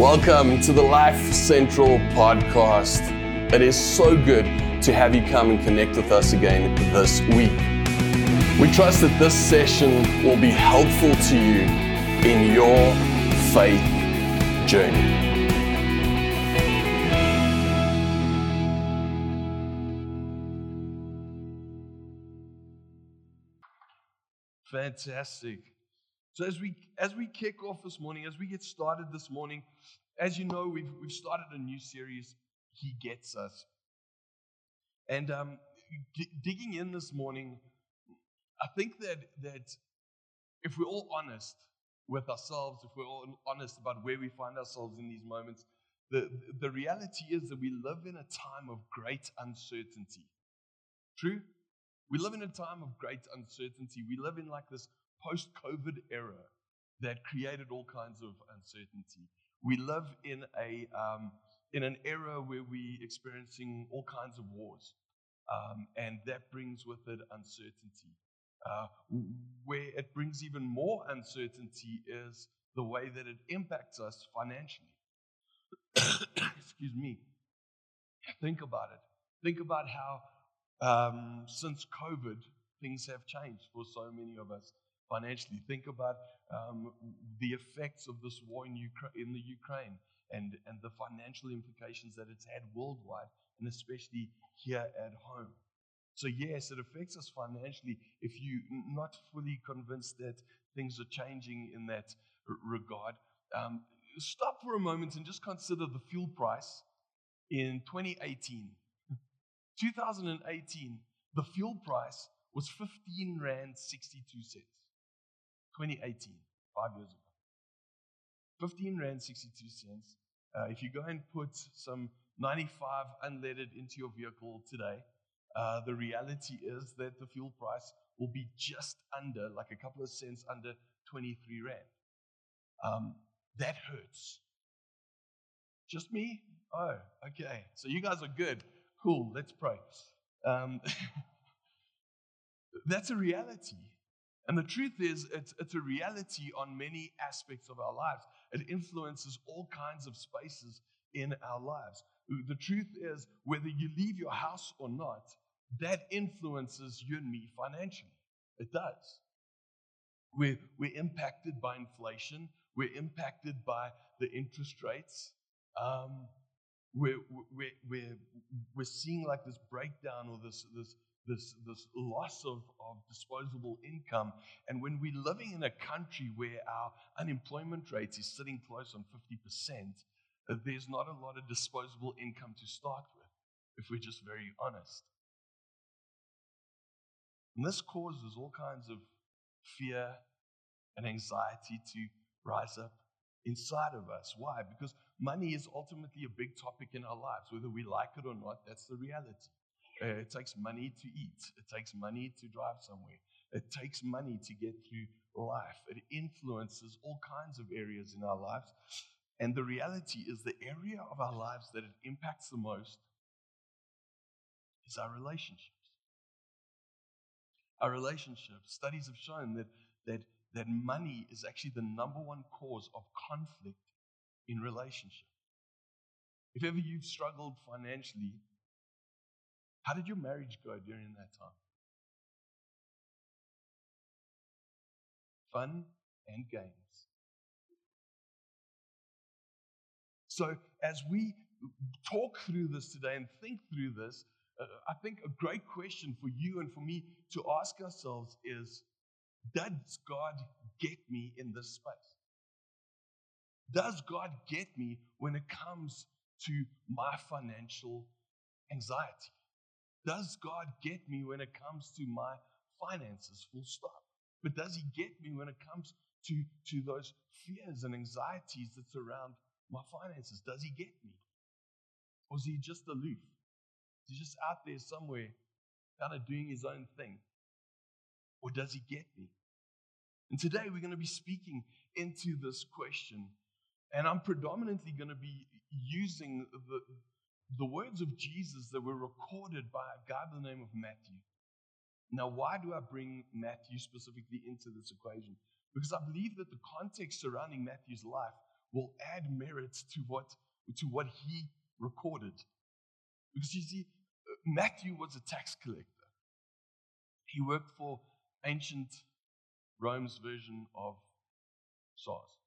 Welcome to the Life Central podcast. It is so good to have you come and connect with us again this week. We trust that this session will be helpful to you in your faith journey. Fantastic. So as we as we kick off this morning, as we get started this morning, as you know, we've we've started a new series. He gets us, and um, d- digging in this morning, I think that that if we're all honest with ourselves, if we're all honest about where we find ourselves in these moments, the the reality is that we live in a time of great uncertainty. True. We live in a time of great uncertainty. We live in like this post COVID era that created all kinds of uncertainty. We live in, a, um, in an era where we're experiencing all kinds of wars, um, and that brings with it uncertainty. Uh, where it brings even more uncertainty is the way that it impacts us financially. Excuse me. Think about it. Think about how, um, since COVID, things have changed for so many of us financially. Think about um, the effects of this war in, Ukra- in the Ukraine and, and the financial implications that it's had worldwide, and especially here at home. So, yes, it affects us financially if you're not fully convinced that things are changing in that regard. Um, stop for a moment and just consider the fuel price in 2018. 2018, the fuel price was 15 Rand 62 cents. 2018, five years ago. 15 Rand 62 cents. Uh, if you go and put some 95 unleaded into your vehicle today, uh, the reality is that the fuel price will be just under, like a couple of cents under 23 Rand. Um, that hurts. Just me? Oh, okay. So you guys are good. Cool, let's pray. Um, that's a reality. And the truth is, it's, it's a reality on many aspects of our lives. It influences all kinds of spaces in our lives. The truth is, whether you leave your house or not, that influences you and me financially. It does. We're, we're impacted by inflation, we're impacted by the interest rates. Um, we're, we're, we're, we're seeing like this breakdown or this, this this, this loss of, of disposable income. And when we're living in a country where our unemployment rate is sitting close on 50%, uh, there's not a lot of disposable income to start with, if we're just very honest. And this causes all kinds of fear and anxiety to rise up inside of us. Why? Because money is ultimately a big topic in our lives. Whether we like it or not, that's the reality. Uh, it takes money to eat. It takes money to drive somewhere. It takes money to get through life. It influences all kinds of areas in our lives. And the reality is, the area of our lives that it impacts the most is our relationships. Our relationships. Studies have shown that, that, that money is actually the number one cause of conflict in relationships. If ever you've struggled financially, how did your marriage go during that time? Fun and games. So, as we talk through this today and think through this, uh, I think a great question for you and for me to ask ourselves is Does God get me in this space? Does God get me when it comes to my financial anxiety? Does God get me when it comes to my finances? Full stop. But does He get me when it comes to, to those fears and anxieties that surround my finances? Does He get me? Or is He just aloof? Is He just out there somewhere, kind of doing His own thing? Or does He get me? And today we're going to be speaking into this question. And I'm predominantly going to be using the, the words of Jesus that were recorded by a guy by the name of Matthew. Now, why do I bring Matthew specifically into this equation? Because I believe that the context surrounding Matthew's life will add merit to what, to what he recorded. Because you see, Matthew was a tax collector. He worked for ancient Rome's version of SARS.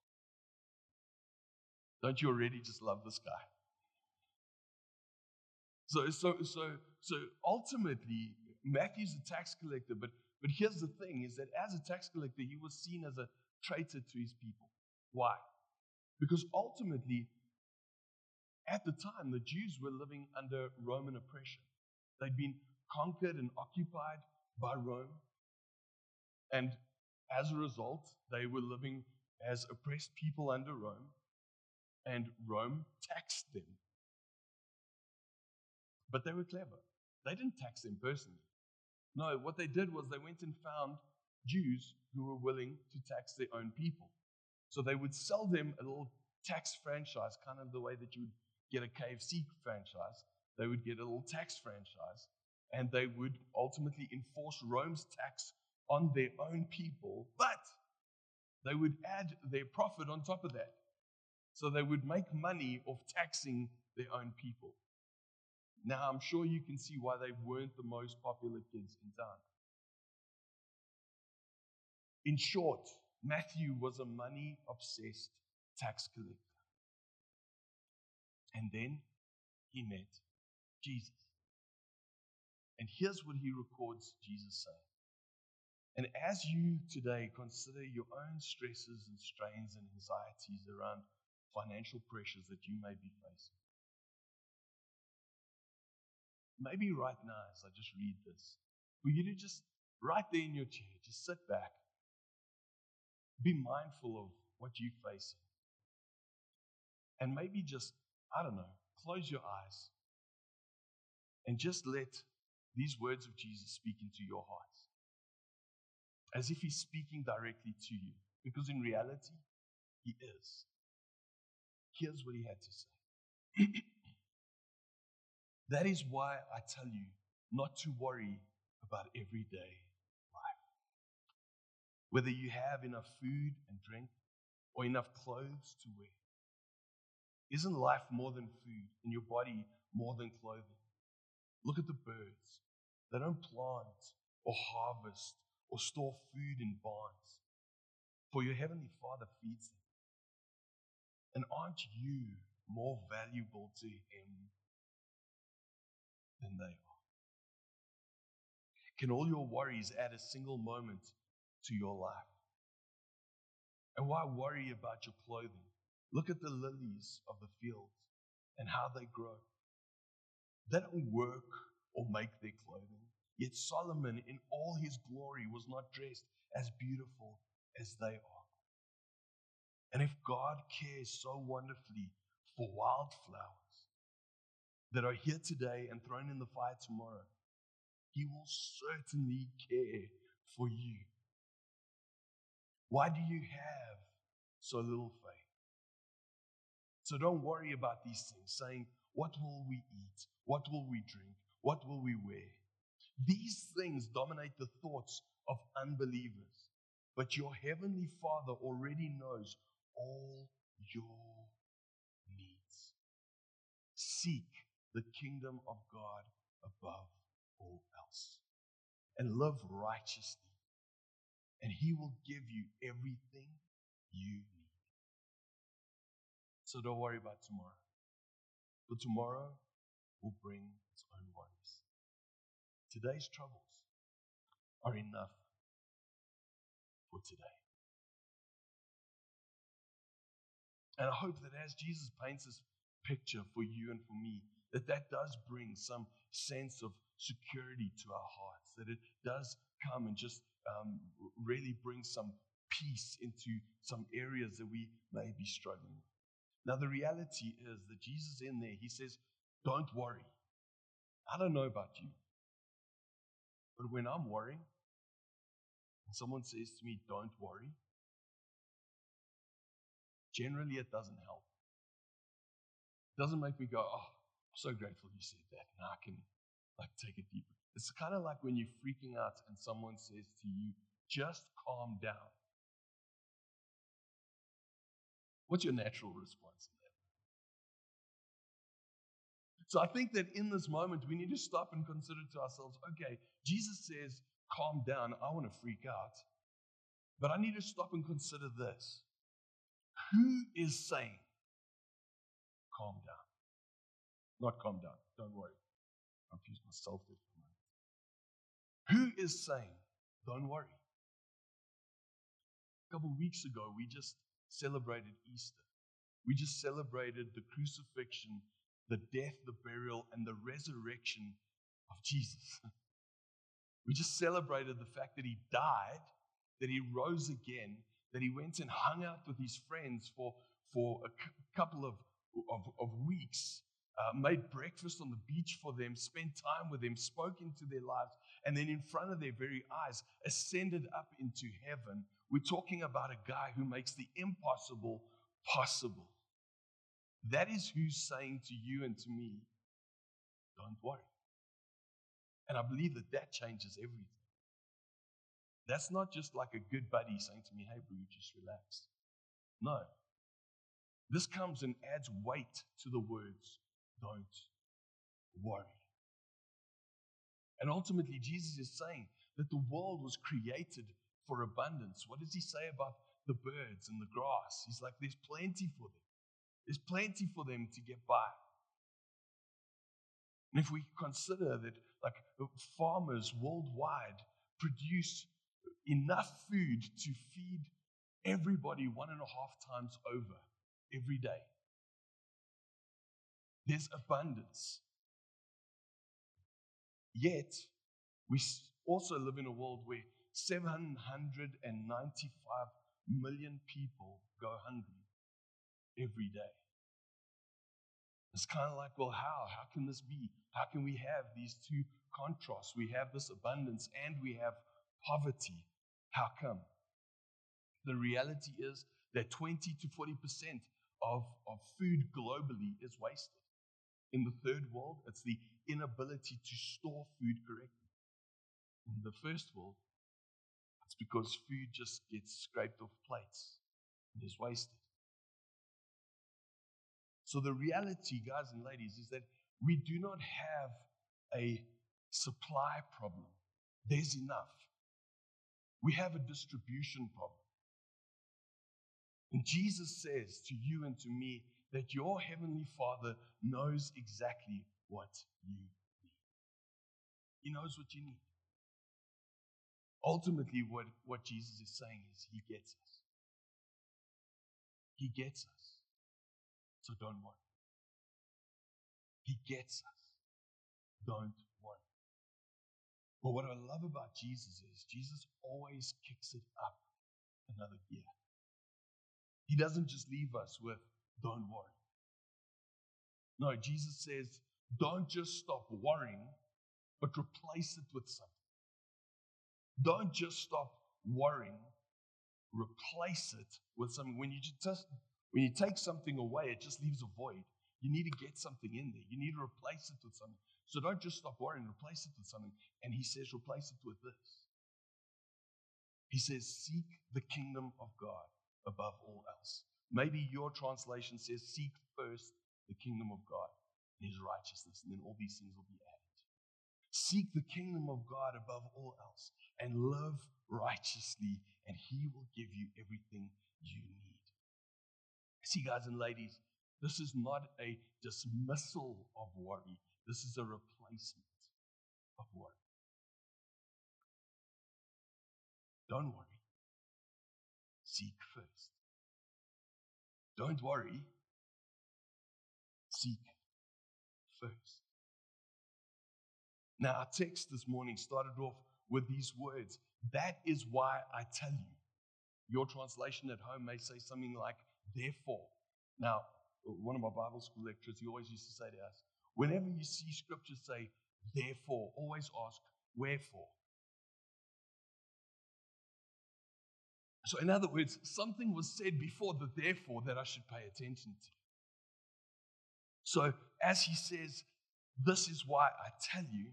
Don't you already just love this guy? So, so, so, so ultimately, Matthew's a tax collector, but, but here's the thing is that as a tax collector, he was seen as a traitor to his people. Why? Because ultimately, at the time, the Jews were living under Roman oppression. They'd been conquered and occupied by Rome. And as a result, they were living as oppressed people under Rome, and Rome taxed them. But they were clever. They didn't tax them personally. No, what they did was they went and found Jews who were willing to tax their own people. So they would sell them a little tax franchise, kind of the way that you would get a KFC franchise. They would get a little tax franchise, and they would ultimately enforce Rome's tax on their own people, but they would add their profit on top of that. So they would make money off taxing their own people. Now, I'm sure you can see why they weren't the most popular kids in town. In short, Matthew was a money obsessed tax collector. And then he met Jesus. And here's what he records Jesus saying. And as you today consider your own stresses and strains and anxieties around financial pressures that you may be facing, maybe right now, as I just read this, for you to just right there in your chair, just sit back, be mindful of what you're facing, and maybe just, I don't know, close your eyes and just let these words of Jesus speak into your hearts as if he's speaking directly to you, because in reality, he is. Here's what he had to say. that is why I tell you not to worry about everyday life. Whether you have enough food and drink or enough clothes to wear. Isn't life more than food and your body more than clothing? Look at the birds. They don't plant or harvest or store food in barns, for your heavenly Father feeds them. And aren't you more valuable to Him than they are? Can all your worries add a single moment to your life? And why worry about your clothing? Look at the lilies of the field and how they grow. They don't work or make their clothing. Yet Solomon, in all his glory, was not dressed as beautiful as they are. And if God cares so wonderfully for wildflowers that are here today and thrown in the fire tomorrow, he will certainly care for you. Why do you have so little faith? So don't worry about these things, saying, What will we eat? What will we drink? What will we wear? These things dominate the thoughts of unbelievers. But your heavenly Father already knows all your needs. Seek the kingdom of God above all else and live righteously, and He will give you everything you need. So don't worry about tomorrow, for tomorrow will bring its own worries. Today's troubles are enough for today. And I hope that as Jesus paints this picture for you and for me, that that does bring some sense of security to our hearts, that it does come and just um, really bring some peace into some areas that we may be struggling with. Now, the reality is that Jesus in there, he says, Don't worry. I don't know about you, but when I'm worrying, and someone says to me, don't worry, generally it doesn't help. It doesn't make me go, oh, so grateful you said that. Now I can like take it deeper. It's kind of like when you're freaking out and someone says to you, just calm down. What's your natural response to that? So I think that in this moment, we need to stop and consider to ourselves okay, Jesus says, calm down. I want to freak out. But I need to stop and consider this. Who is saying, calm down? Not calm down, don't worry. I myself there for a moment. Who is saying, don't worry? A couple weeks ago, we just celebrated Easter. We just celebrated the crucifixion, the death, the burial, and the resurrection of Jesus. We just celebrated the fact that he died, that he rose again, that he went and hung out with his friends for, for a couple of, of, of weeks, uh, made breakfast on the beach for them, spent time with them, spoke into their lives, and then in front of their very eyes ascended up into heaven. We're talking about a guy who makes the impossible possible. That is who's saying to you and to me, don't worry. And I believe that that changes everything. That's not just like a good buddy saying to me, hey, bro, you just relax. No. This comes and adds weight to the words, don't worry. And ultimately, Jesus is saying that the world was created for abundance. What does he say about the birds and the grass? He's like, there's plenty for them. There's plenty for them to get by. And if we consider that like farmers worldwide produce enough food to feed everybody one and a half times over every day. There's abundance. Yet, we also live in a world where 795 million people go hungry every day. It's kind of like, well, how? How can this be? How can we have these two contrasts? We have this abundance and we have poverty. How come? The reality is that 20 to 40% of, of food globally is wasted. In the third world, it's the inability to store food correctly. In the first world, it's because food just gets scraped off plates and is wasted. So, the reality, guys and ladies, is that we do not have a supply problem. There's enough. We have a distribution problem. And Jesus says to you and to me that your Heavenly Father knows exactly what you need. He knows what you need. Ultimately, what, what Jesus is saying is He gets us. He gets us. So don't worry. He gets us. Don't worry. But what I love about Jesus is Jesus always kicks it up another gear. He doesn't just leave us with, don't worry. No, Jesus says, don't just stop worrying, but replace it with something. Don't just stop worrying, replace it with something. When you just when you take something away, it just leaves a void. You need to get something in there. You need to replace it with something. So don't just stop worrying, replace it with something. And he says, replace it with this. He says, seek the kingdom of God above all else. Maybe your translation says, seek first the kingdom of God and his righteousness, and then all these things will be added. Seek the kingdom of God above all else and live righteously, and he will give you everything you need. See, guys and ladies, this is not a dismissal of worry, this is a replacement of worry. Don't worry. Seek first. Don't worry. Seek first. Now, our text this morning started off with these words. That is why I tell you. Your translation at home may say something like, therefore. Now, one of my Bible school lecturers, he always used to say to us, whenever you see scripture say, therefore, always ask, wherefore? So, in other words, something was said before the therefore that I should pay attention to. So, as he says, this is why I tell you,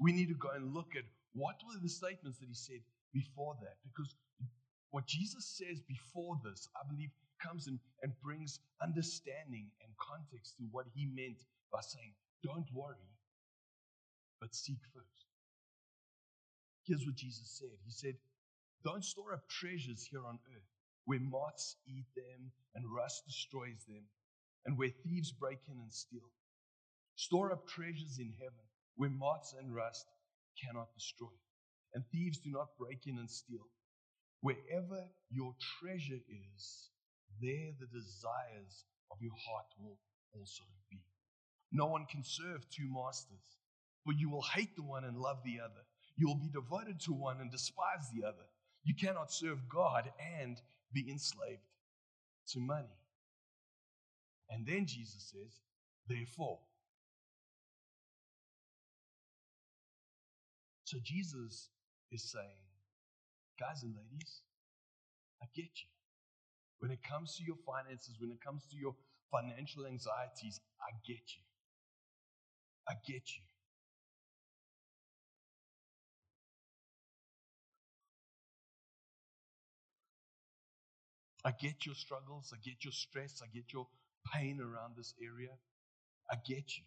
we need to go and look at what were the statements that he said before that. Because what Jesus says before this, I believe, comes and, and brings understanding and context to what he meant by saying, Don't worry, but seek first. Here's what Jesus said He said, Don't store up treasures here on earth where moths eat them and rust destroys them, and where thieves break in and steal. Store up treasures in heaven where moths and rust cannot destroy, and thieves do not break in and steal. Wherever your treasure is, there the desires of your heart will also be. No one can serve two masters, for you will hate the one and love the other. You will be devoted to one and despise the other. You cannot serve God and be enslaved to money. And then Jesus says, therefore. So Jesus is saying, guys and ladies, I get you. When it comes to your finances, when it comes to your financial anxieties, I get you. I get you. I get your struggles. I get your stress. I get your pain around this area. I get you.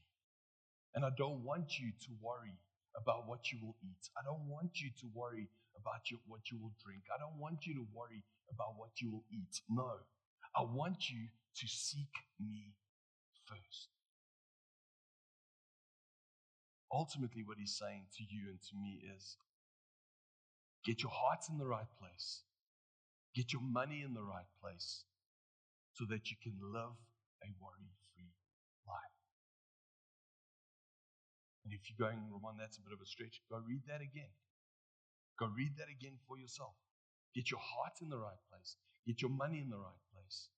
And I don't want you to worry about what you will eat. I don't want you to worry about your, what you will drink. I don't want you to worry about what you will eat. No. I want you to seek me first. Ultimately, what he's saying to you and to me is get your hearts in the right place Get your money in the right place so that you can live a worry free life. And if you're going, Ramon, that's a bit of a stretch, go read that again. Go read that again for yourself. Get your heart in the right place, get your money in the right place,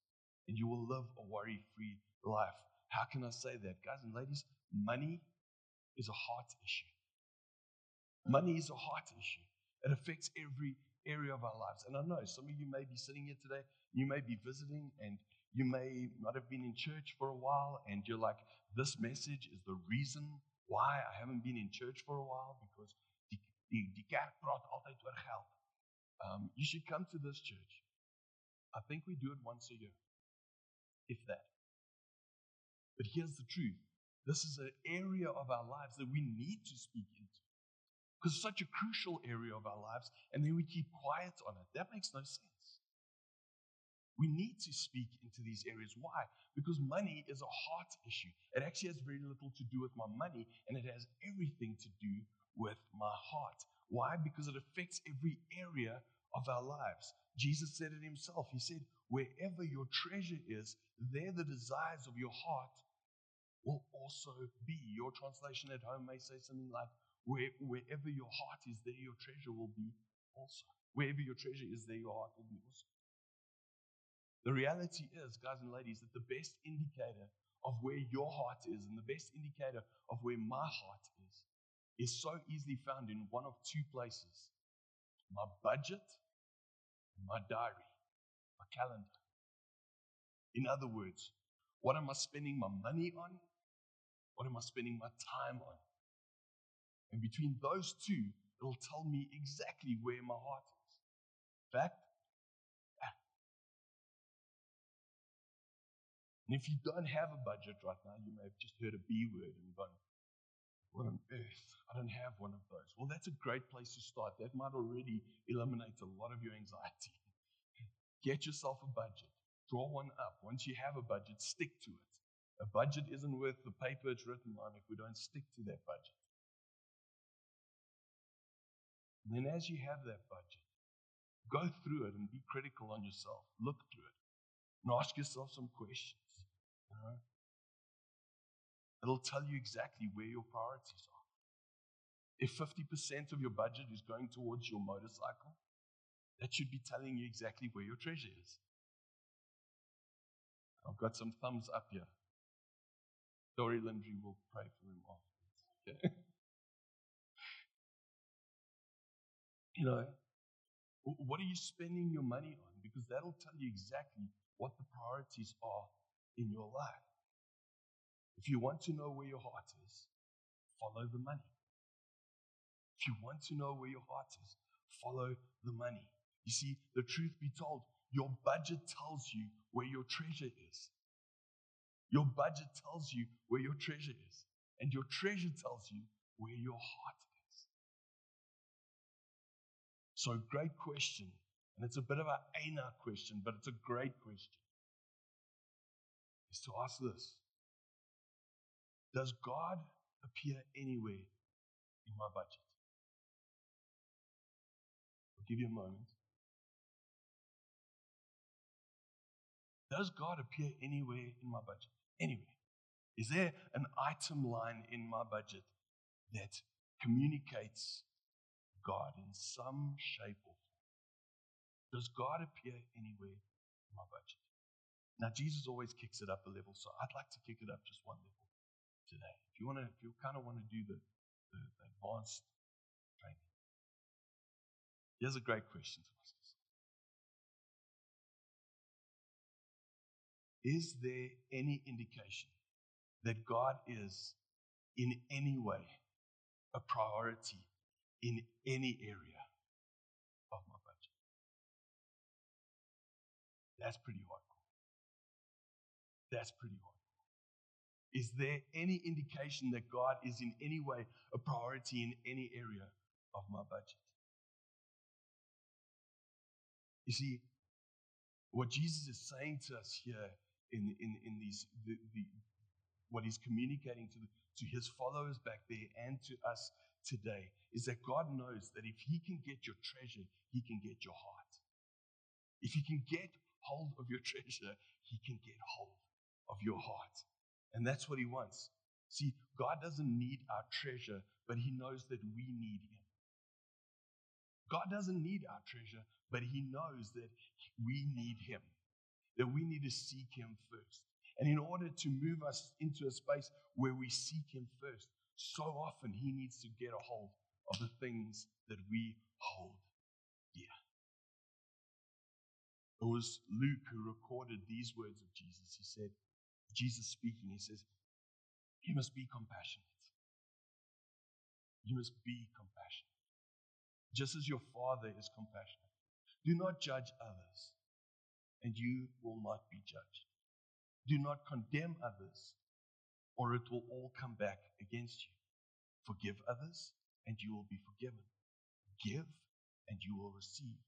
and you will live a worry free life. How can I say that? Guys and ladies, money is a heart issue. Money is a heart issue. It affects every area of our lives. And I know some of you may be sitting here today, you may be visiting, and you may not have been in church for a while, and you're like, this message is the reason why I haven't been in church for a while because die, die, die kerk praat altyd geld. Um, you should come to this church. I think we do it once a year, if that. But here's the truth this is an area of our lives that we need to speak into because it's such a crucial area of our lives, and then we keep quiet on it. That makes no sense. We need to speak into these areas. Why? Because money is a heart issue. It actually has very little to do with my money, and it has everything to do with my heart. Why? Because it affects every area of our lives. Jesus said it himself. He said, Wherever your treasure is, there the desires of your heart will also be. Your translation at home may say something like, where, wherever your heart is, there your treasure will be also. Wherever your treasure is, there your heart will be also. The reality is, guys and ladies, that the best indicator of where your heart is and the best indicator of where my heart is is so easily found in one of two places my budget my diary, my calendar. In other words, what am I spending my money on? What am I spending my time on? And between those two, it'll tell me exactly where my heart is. Fact? And if you don't have a budget right now, you may have just heard a B word and gone, What on earth? I don't have one of those. Well, that's a great place to start. That might already eliminate a lot of your anxiety. Get yourself a budget, draw one up. Once you have a budget, stick to it. A budget isn't worth the paper it's written on if we don't stick to that budget. And then as you have that budget, go through it and be critical on yourself. Look through it and ask yourself some questions. You know? It'll tell you exactly where your priorities are. If 50% of your budget is going towards your motorcycle, that should be telling you exactly where your treasure is. I've got some thumbs up here. Dory Lindry will pray for him afterwards. Okay? You know, what are you spending your money on? Because that'll tell you exactly what the priorities are in your life. If you want to know where your heart is, follow the money. If you want to know where your heart is, follow the money. You see, the truth be told, your budget tells you where your treasure is. Your budget tells you where your treasure is. And your treasure tells you where your heart is. So, great question. And it's a bit of an Aina question, but it's a great question. Is to ask this Does God appear anywhere in my budget? I'll give you a moment. Does God appear anywhere in my budget? Anywhere. Is there an item line in my budget that communicates God in some shape or form? Does God appear anywhere in my budget? Now, Jesus always kicks it up a level, so I'd like to kick it up just one level today. If you want to, if you kind of want to do the, the, the advanced training, here's a great question to ask yourself. Is there any indication that God is in any way a priority in any area of my budget? That's pretty hardcore. That's pretty hardcore. Is there any indication that God is in any way a priority in any area of my budget? You see, what Jesus is saying to us here in, in, in these, the, the, what he's communicating to, the, to his followers back there and to us today is that God knows that if he can get your treasure, he can get your heart. If he can get hold of your treasure, he can get hold of your heart. And that's what he wants. See, God doesn't need our treasure, but he knows that we need him. God doesn't need our treasure, but he knows that we need him that we need to seek Him first. And in order to move us into a space where we seek Him first, so often He needs to get a hold of the things that we hold dear. It was Luke who recorded these words of Jesus. He said, Jesus speaking, he says, You must be compassionate. You must be compassionate. Just as your Father is compassionate. Do not judge others and you will not be judged. Do not condemn others, or it will all come back against you. Forgive others, and you will be forgiven. Give, and you will receive.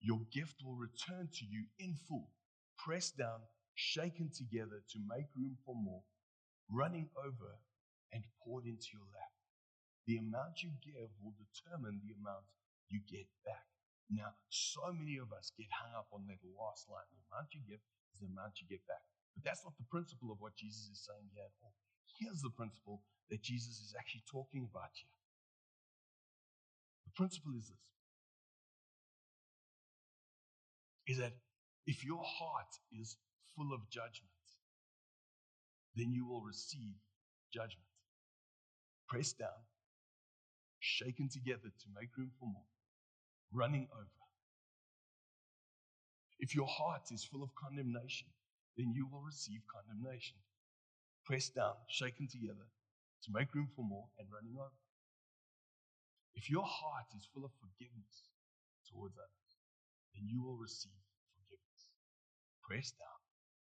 Your gift will return to you in full, pressed down, shaken together to make room for more, running over, and poured into your lap. The amount you give will determine the amount you get back. Now, so many of us get hung up on that last line. The amount you give is the amount you get back. But that's not the principle of what Jesus is saying here at all. Here's the principle that Jesus is actually talking about here. The principle is this is that if your heart is full of judgment, then you will receive judgment. Pressed down, shaken together to make room for more running over. If your heart is full of condemnation, then you will receive condemnation. Pressed down, shaken together to make room for more and running over. If your heart is full of forgiveness towards others, then you will receive forgiveness. Pressed down,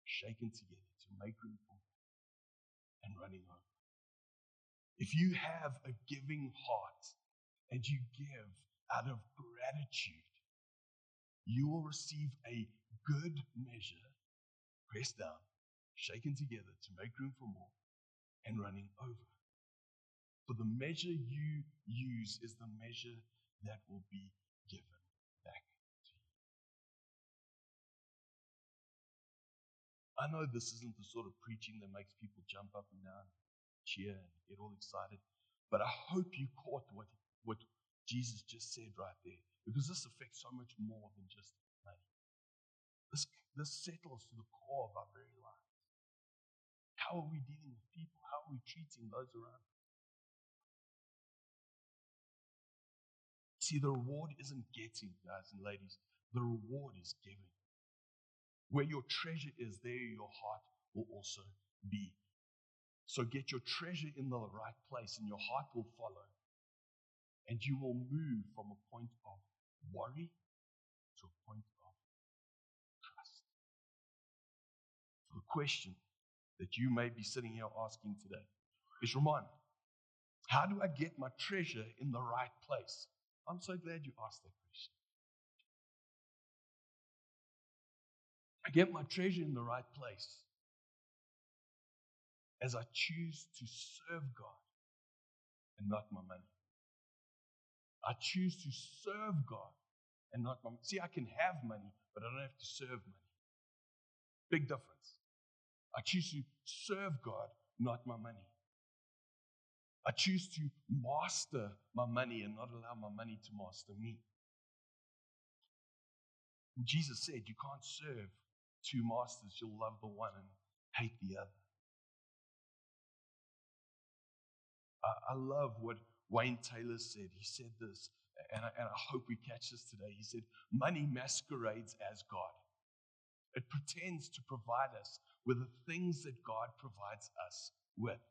shaken together to make room for more and running over. If you have a giving heart and you give out of gratitude, you will receive a good measure, pressed down, shaken together to make room for more, and running over. For the measure you use is the measure that will be given back to you. I know this isn't the sort of preaching that makes people jump up and down, cheer, and get all excited, but I hope you caught what, what Jesus just said right there. Because this affects so much more than just money. This, this settles to the core of our very lives. How are we dealing with people? How are we treating those around us? See, the reward isn't getting, guys and ladies. The reward is giving. Where your treasure is, there your heart will also be. So get your treasure in the right place, and your heart will follow. And you will move from a point of worry question that you may be sitting here asking today is Ramon, how do I get my treasure in the right place? I'm so glad you asked that question. I get my treasure in the right place as I choose to serve God and not my money. I choose to serve God and not my money. See, I can have money, but I don't have to serve money. Big difference. I choose to serve God, not my money. I choose to master my money and not allow my money to master me. Jesus said, You can't serve two masters. You'll love the one and hate the other. I, I love what Wayne Taylor said. He said this, and I, and I hope we catch this today. He said, Money masquerades as God. It pretends to provide us with the things that God provides us with,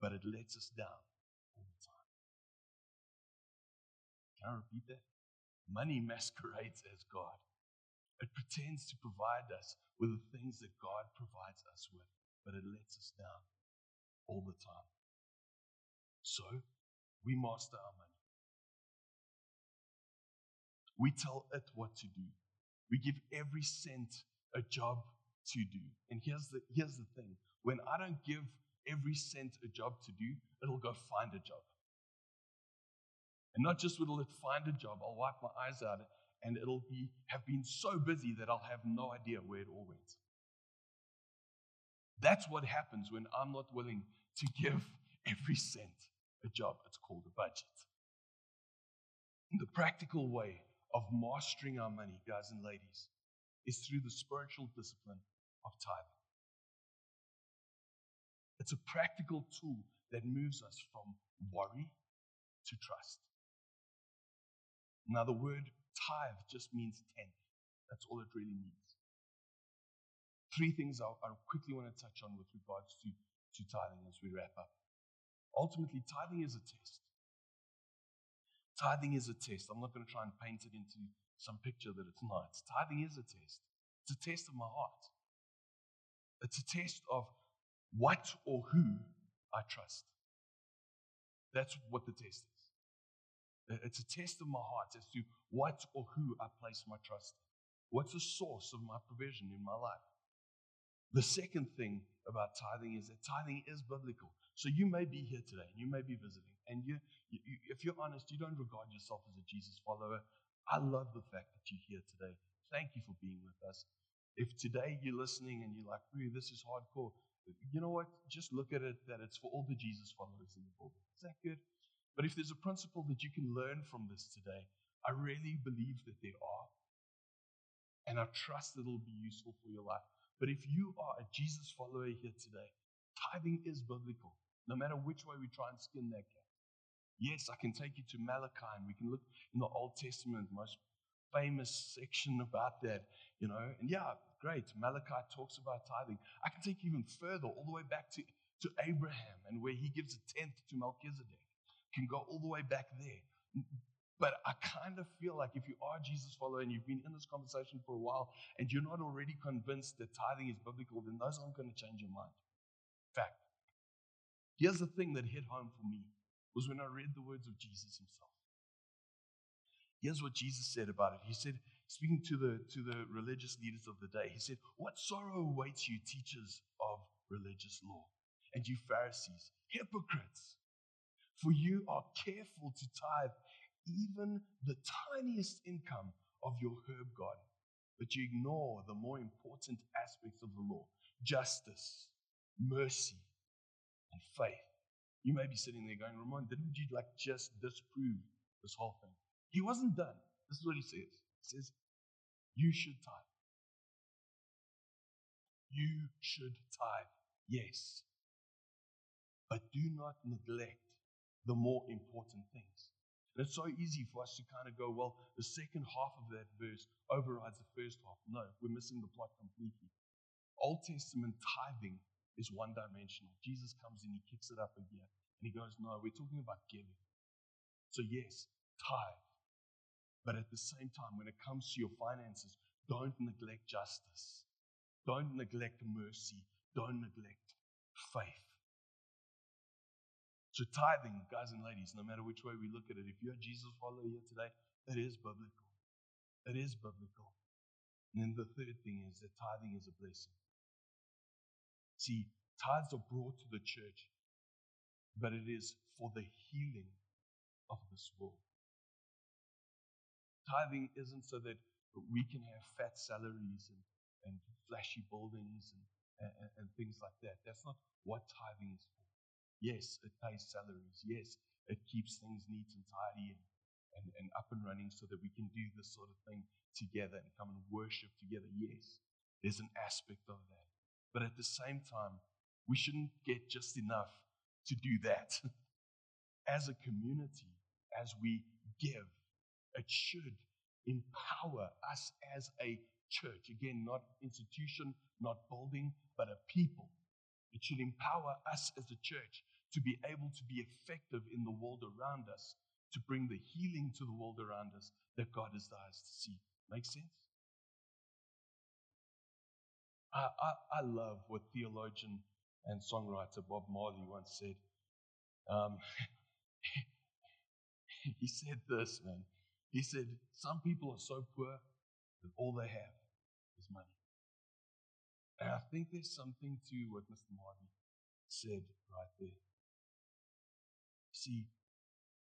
but it lets us down all the time. Can I repeat that? Money masquerades as God. It pretends to provide us with the things that God provides us with, but it lets us down all the time. So, we master our money. We tell it what to do. We give every cent a job to do. And here's the, here's the thing when I don't give every cent a job to do, it'll go find a job. And not just will it find a job, I'll wipe my eyes out and it'll be have been so busy that I'll have no idea where it all went. That's what happens when I'm not willing to give every cent a job. It's called a budget. the practical way of mastering our money, guys and ladies, is through the spiritual discipline of tithing. It's a practical tool that moves us from worry to trust. Now, the word tithe just means tenth. That's all it really means. Three things I, I quickly want to touch on with regards to, to tithing as we wrap up. Ultimately, tithing is a test. Tithing is a test. I'm not going to try and paint it into some picture that it's not. Tithing is a test. It's a test of my heart. It's a test of what or who I trust. That's what the test is. It's a test of my heart as to what or who I place my trust in. What's the source of my provision in my life? The second thing about tithing is that tithing is biblical. So you may be here today, and you may be visiting, and you, you, you, if you're honest, you don't regard yourself as a Jesus follower. I love the fact that you're here today. Thank you for being with us. If today you're listening and you're like, ooh, this is hardcore, you know what? Just look at it that it's for all the Jesus followers in the building. Is that good? But if there's a principle that you can learn from this today, I really believe that there are. And I trust that it'll be useful for your life. But if you are a Jesus follower here today, tithing is biblical, no matter which way we try and skin that cat. Yes, I can take you to Malachi and we can look in the Old Testament, most famous section about that, you know. And yeah, great. Malachi talks about tithing. I can take even further, all the way back to, to Abraham and where he gives a tenth to Melchizedek. Can go all the way back there. But I kind of feel like if you are Jesus follower and you've been in this conversation for a while and you're not already convinced that tithing is biblical, then those aren't going to change your mind. Fact. Here's the thing that hit home for me was when I read the words of Jesus himself. Here's what Jesus said about it. He said, speaking to the, to the religious leaders of the day, he said, What sorrow awaits you, teachers of religious law, and you Pharisees, hypocrites! For you are careful to tithe even the tiniest income of your herb garden, but you ignore the more important aspects of the law justice, mercy, and faith. You may be sitting there going, Ramon, didn't you like just disprove this whole thing? He wasn't done. This is what he says. He says, You should tithe. You should tithe, yes. But do not neglect the more important things. And it's so easy for us to kind of go, well, the second half of that verse overrides the first half. No, we're missing the plot completely. Old Testament tithing is one dimensional. Jesus comes in, he kicks it up again, and he goes, No, we're talking about giving. So, yes, tithe. But at the same time, when it comes to your finances, don't neglect justice. Don't neglect mercy. Don't neglect faith. So, tithing, guys and ladies, no matter which way we look at it, if you're a Jesus follower here today, it is biblical. It is biblical. And then the third thing is that tithing is a blessing. See, tithes are brought to the church, but it is for the healing of this world. Tithing isn't so that we can have fat salaries and, and flashy buildings and, and, and things like that. That's not what tithing is for. Yes, it pays salaries. Yes, it keeps things neat and tidy and, and, and up and running so that we can do this sort of thing together and come and worship together. Yes, there's an aspect of that. But at the same time, we shouldn't get just enough to do that. As a community, as we give, it should empower us as a church. Again, not institution, not building, but a people. It should empower us as a church to be able to be effective in the world around us, to bring the healing to the world around us that God desires to see. Make sense? I, I, I love what theologian and songwriter Bob Marley once said. Um, he said this, man. He said, Some people are so poor that all they have is money. And I think there's something to what Mr. Marley said right there. See,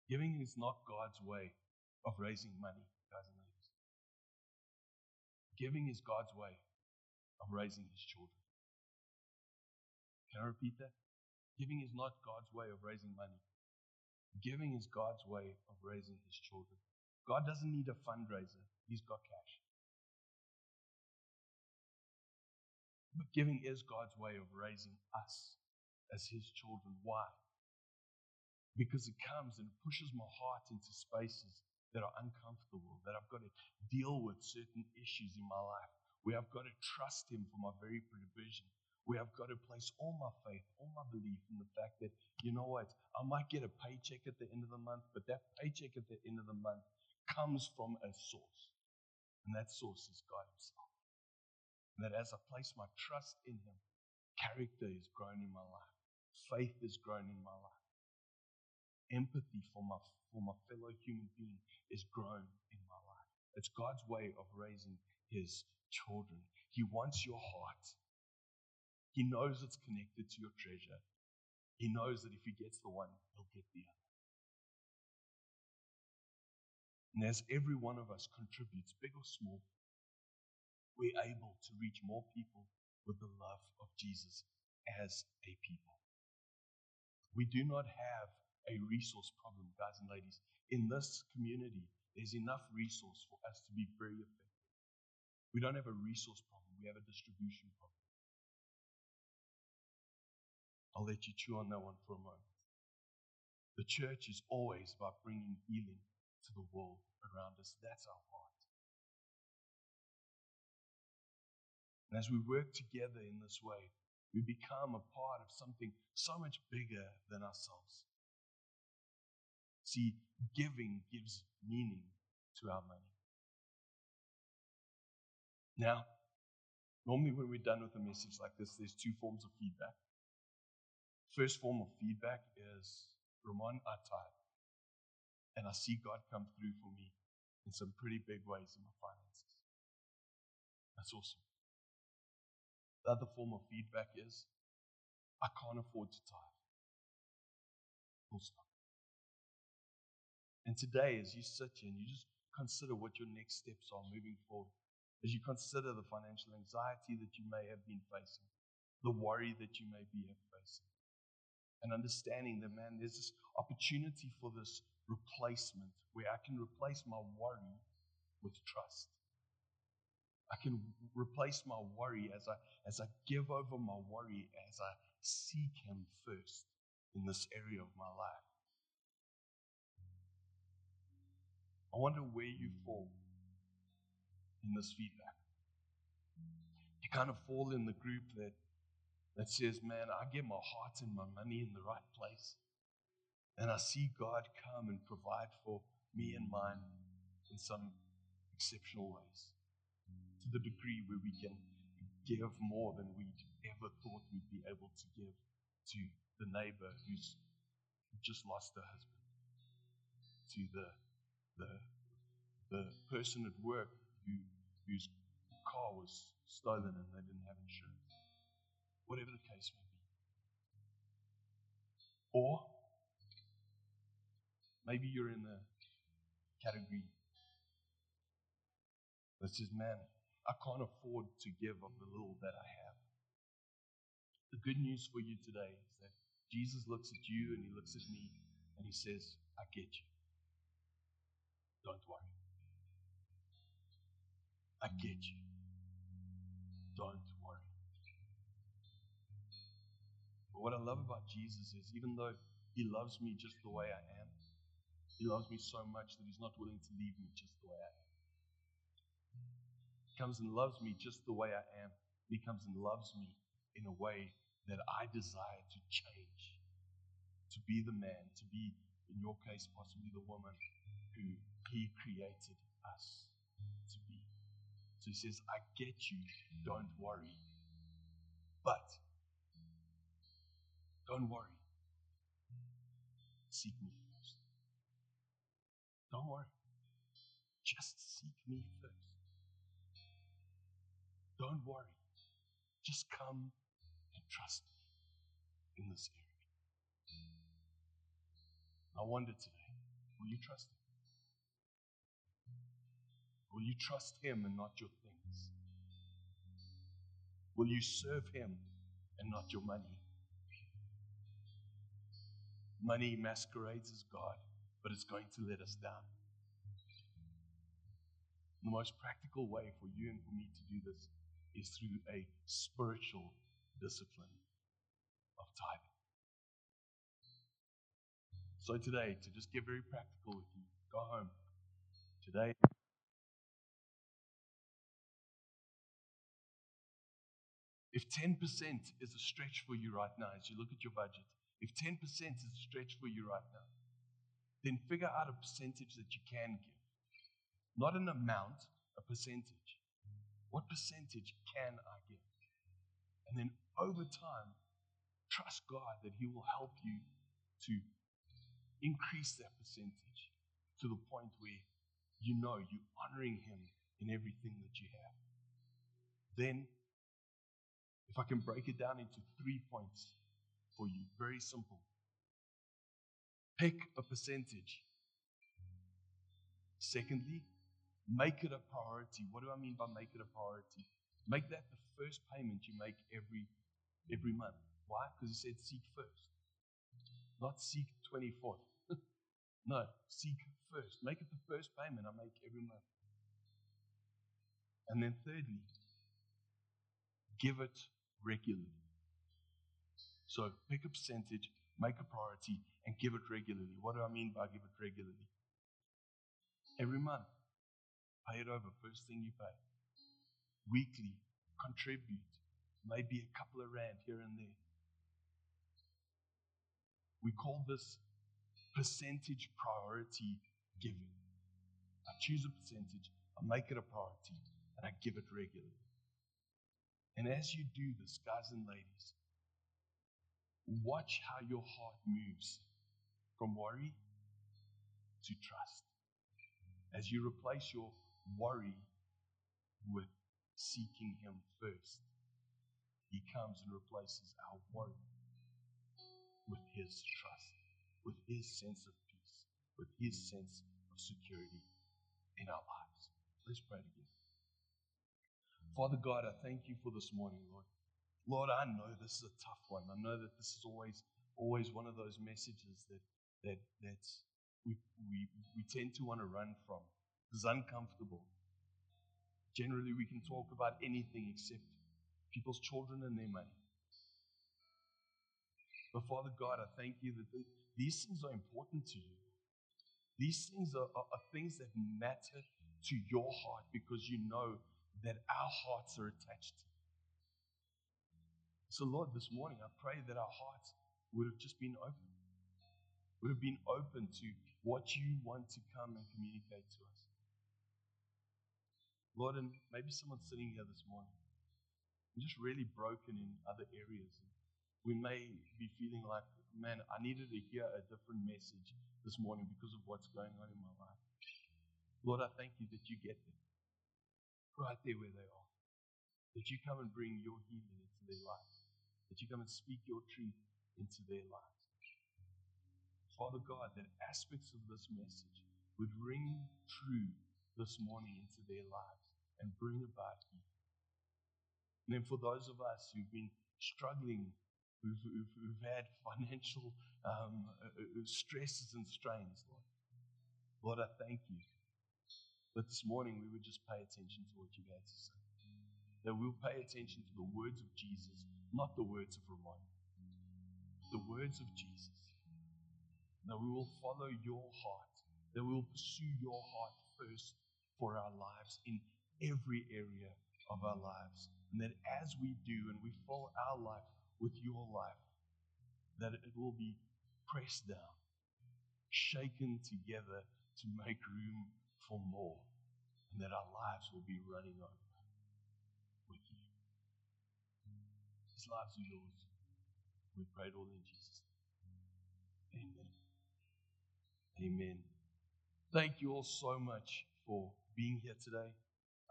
giving is not God's way of raising money, guys and ladies. Giving is God's way of raising his children. Can I repeat that? Giving is not God's way of raising money. Giving is God's way of raising his children. God doesn't need a fundraiser, he's got cash. But giving is God's way of raising us as his children. Why? because it comes and pushes my heart into spaces that are uncomfortable, that I've got to deal with certain issues in my life, where I've got to trust Him for my very provision, where I've got to place all my faith, all my belief in the fact that, you know what, I might get a paycheck at the end of the month, but that paycheck at the end of the month comes from a source. And that source is God Himself. And that as I place my trust in Him, character is grown in my life, faith is grown in my life empathy for my, for my fellow human being is grown in my life. It's God's way of raising his children. He wants your heart. He knows it's connected to your treasure. He knows that if he gets the one, he'll get the other. And as every one of us contributes, big or small, we're able to reach more people with the love of Jesus as a people. We do not have a resource problem, guys and ladies. In this community, there's enough resource for us to be very effective. We don't have a resource problem, we have a distribution problem. I'll let you chew on that one for a moment. The church is always about bringing healing to the world around us. That's our heart. And as we work together in this way, we become a part of something so much bigger than ourselves. See, giving gives meaning to our money. Now, normally when we're done with a message like this, there's two forms of feedback. First form of feedback is Ramon Atai. And I see God come through for me in some pretty big ways in my finances. That's awesome. The other form of feedback is I can't afford to tithe. Full. And today, as you sit here and you just consider what your next steps are moving forward, as you consider the financial anxiety that you may have been facing, the worry that you may be facing, and understanding that, man, there's this opportunity for this replacement where I can replace my worry with trust. I can replace my worry as I, as I give over my worry, as I seek Him first in this area of my life. I wonder where you fall in this feedback. You kind of fall in the group that, that says, Man, I get my heart and my money in the right place. And I see God come and provide for me and mine in some exceptional ways. To the degree where we can give more than we'd ever thought we'd be able to give to the neighbor who's just lost her husband, to the, the, the person at work who, whose car was stolen and they didn't have insurance. Whatever the case may be. Or maybe you're in the category that says, man, I can't afford to give of the little that I have. The good news for you today is that Jesus looks at you and he looks at me and he says, I get you. Don't worry. I get you. Don't worry. But what I love about Jesus is even though he loves me just the way I am, he loves me so much that he's not willing to leave me just the way I am. He comes and loves me just the way I am. He comes and loves me in a way that I desire to change, to be the man, to be, in your case, possibly the woman who he created us to be. So he says, I get you, don't worry. But don't worry. Seek me. Don't worry. Just seek me first. Don't worry. Just come and trust me in this area. I wonder today, will you trust him? Will you trust him and not your things? Will you serve him and not your money? Money masquerades as God, but it's going to let us down. The most practical way for you and for me to do this is through a spiritual discipline of tithing. So today, to just get very practical with you, go home. Today, if 10% is a stretch for you right now as you look at your budget, if 10% is a stretch for you right now, then figure out a percentage that you can give. Not an amount, a percentage. What percentage can I give? And then over time, trust God that He will help you to increase that percentage to the point where you know you're honoring Him in everything that you have. Then, if I can break it down into three points for you, very simple. Pick a percentage. Secondly, make it a priority. What do I mean by make it a priority? Make that the first payment you make every every month. Why? Because he said seek first. Not seek 24th. no, seek first. Make it the first payment I make every month. And then thirdly, give it regularly. So pick a percentage, make a priority, and give it regularly. What do I mean by give it regularly? Every month, pay it over, first thing you pay. Weekly, contribute, maybe a couple of rand here and there. We call this percentage priority giving. I choose a percentage, I make it a priority, and I give it regularly. And as you do this, guys and ladies, watch how your heart moves from worry to trust. As you replace your worry with seeking Him first, He comes and replaces our worry with His trust, with His sense of peace, with His sense of security in our lives. Let's pray together. Father God, I thank you for this morning, Lord. Lord, I know this is a tough one. I know that this is always always one of those messages that that that we we, we tend to want to run from. It's uncomfortable. Generally, we can talk about anything except people's children and their money. But Father God, I thank you that the, these things are important to you. These things are, are, are things that matter to your heart because you know that our hearts are attached to. So, Lord, this morning I pray that our hearts would have just been open, have been open to what you want to come and communicate to us. Lord, and maybe someone's sitting here this morning just really broken in other areas. We may be feeling like, man, I needed to hear a different message this morning because of what's going on in my life. Lord, I thank you that you get them right there where they are. That you come and bring your healing into their lives. That you come and speak your truth into their lives. Father God, that aspects of this message would ring true this morning into their lives and bring about healing. And then for those of us who've been struggling who've, who've, who've had financial um, uh, uh, stresses and strains, Lord. Lord, I thank you that this morning we would just pay attention to what you had to say. That we'll pay attention to the words of Jesus, not the words of Ramon. The words of Jesus. That we will follow your heart. That we will pursue your heart first for our lives in every area of our lives. And that as we do and we follow our life with your life, that it will be pressed down, shaken together to make room for more, and that our lives will be running over with you. These lives are yours. We pray all in Jesus' name. Amen. Amen. Thank you all so much for being here today.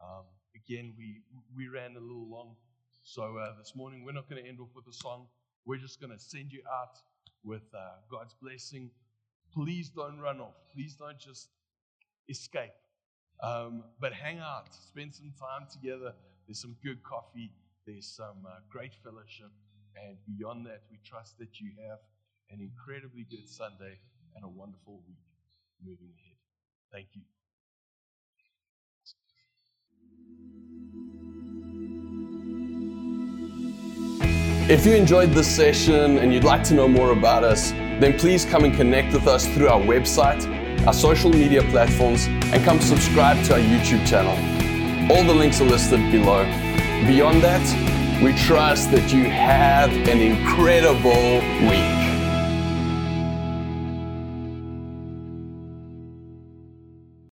Um, again, we we ran a little long so uh, this morning, we're not going to end off with a song. We're just going to send you out with uh, God's blessing. Please don't run off. Please don't just escape. Um, but hang out, spend some time together. There's some good coffee, there's some uh, great fellowship. And beyond that, we trust that you have an incredibly good Sunday and a wonderful week moving ahead. Thank you. If you enjoyed this session and you'd like to know more about us, then please come and connect with us through our website, our social media platforms, and come subscribe to our YouTube channel. All the links are listed below. Beyond that, we trust that you have an incredible week.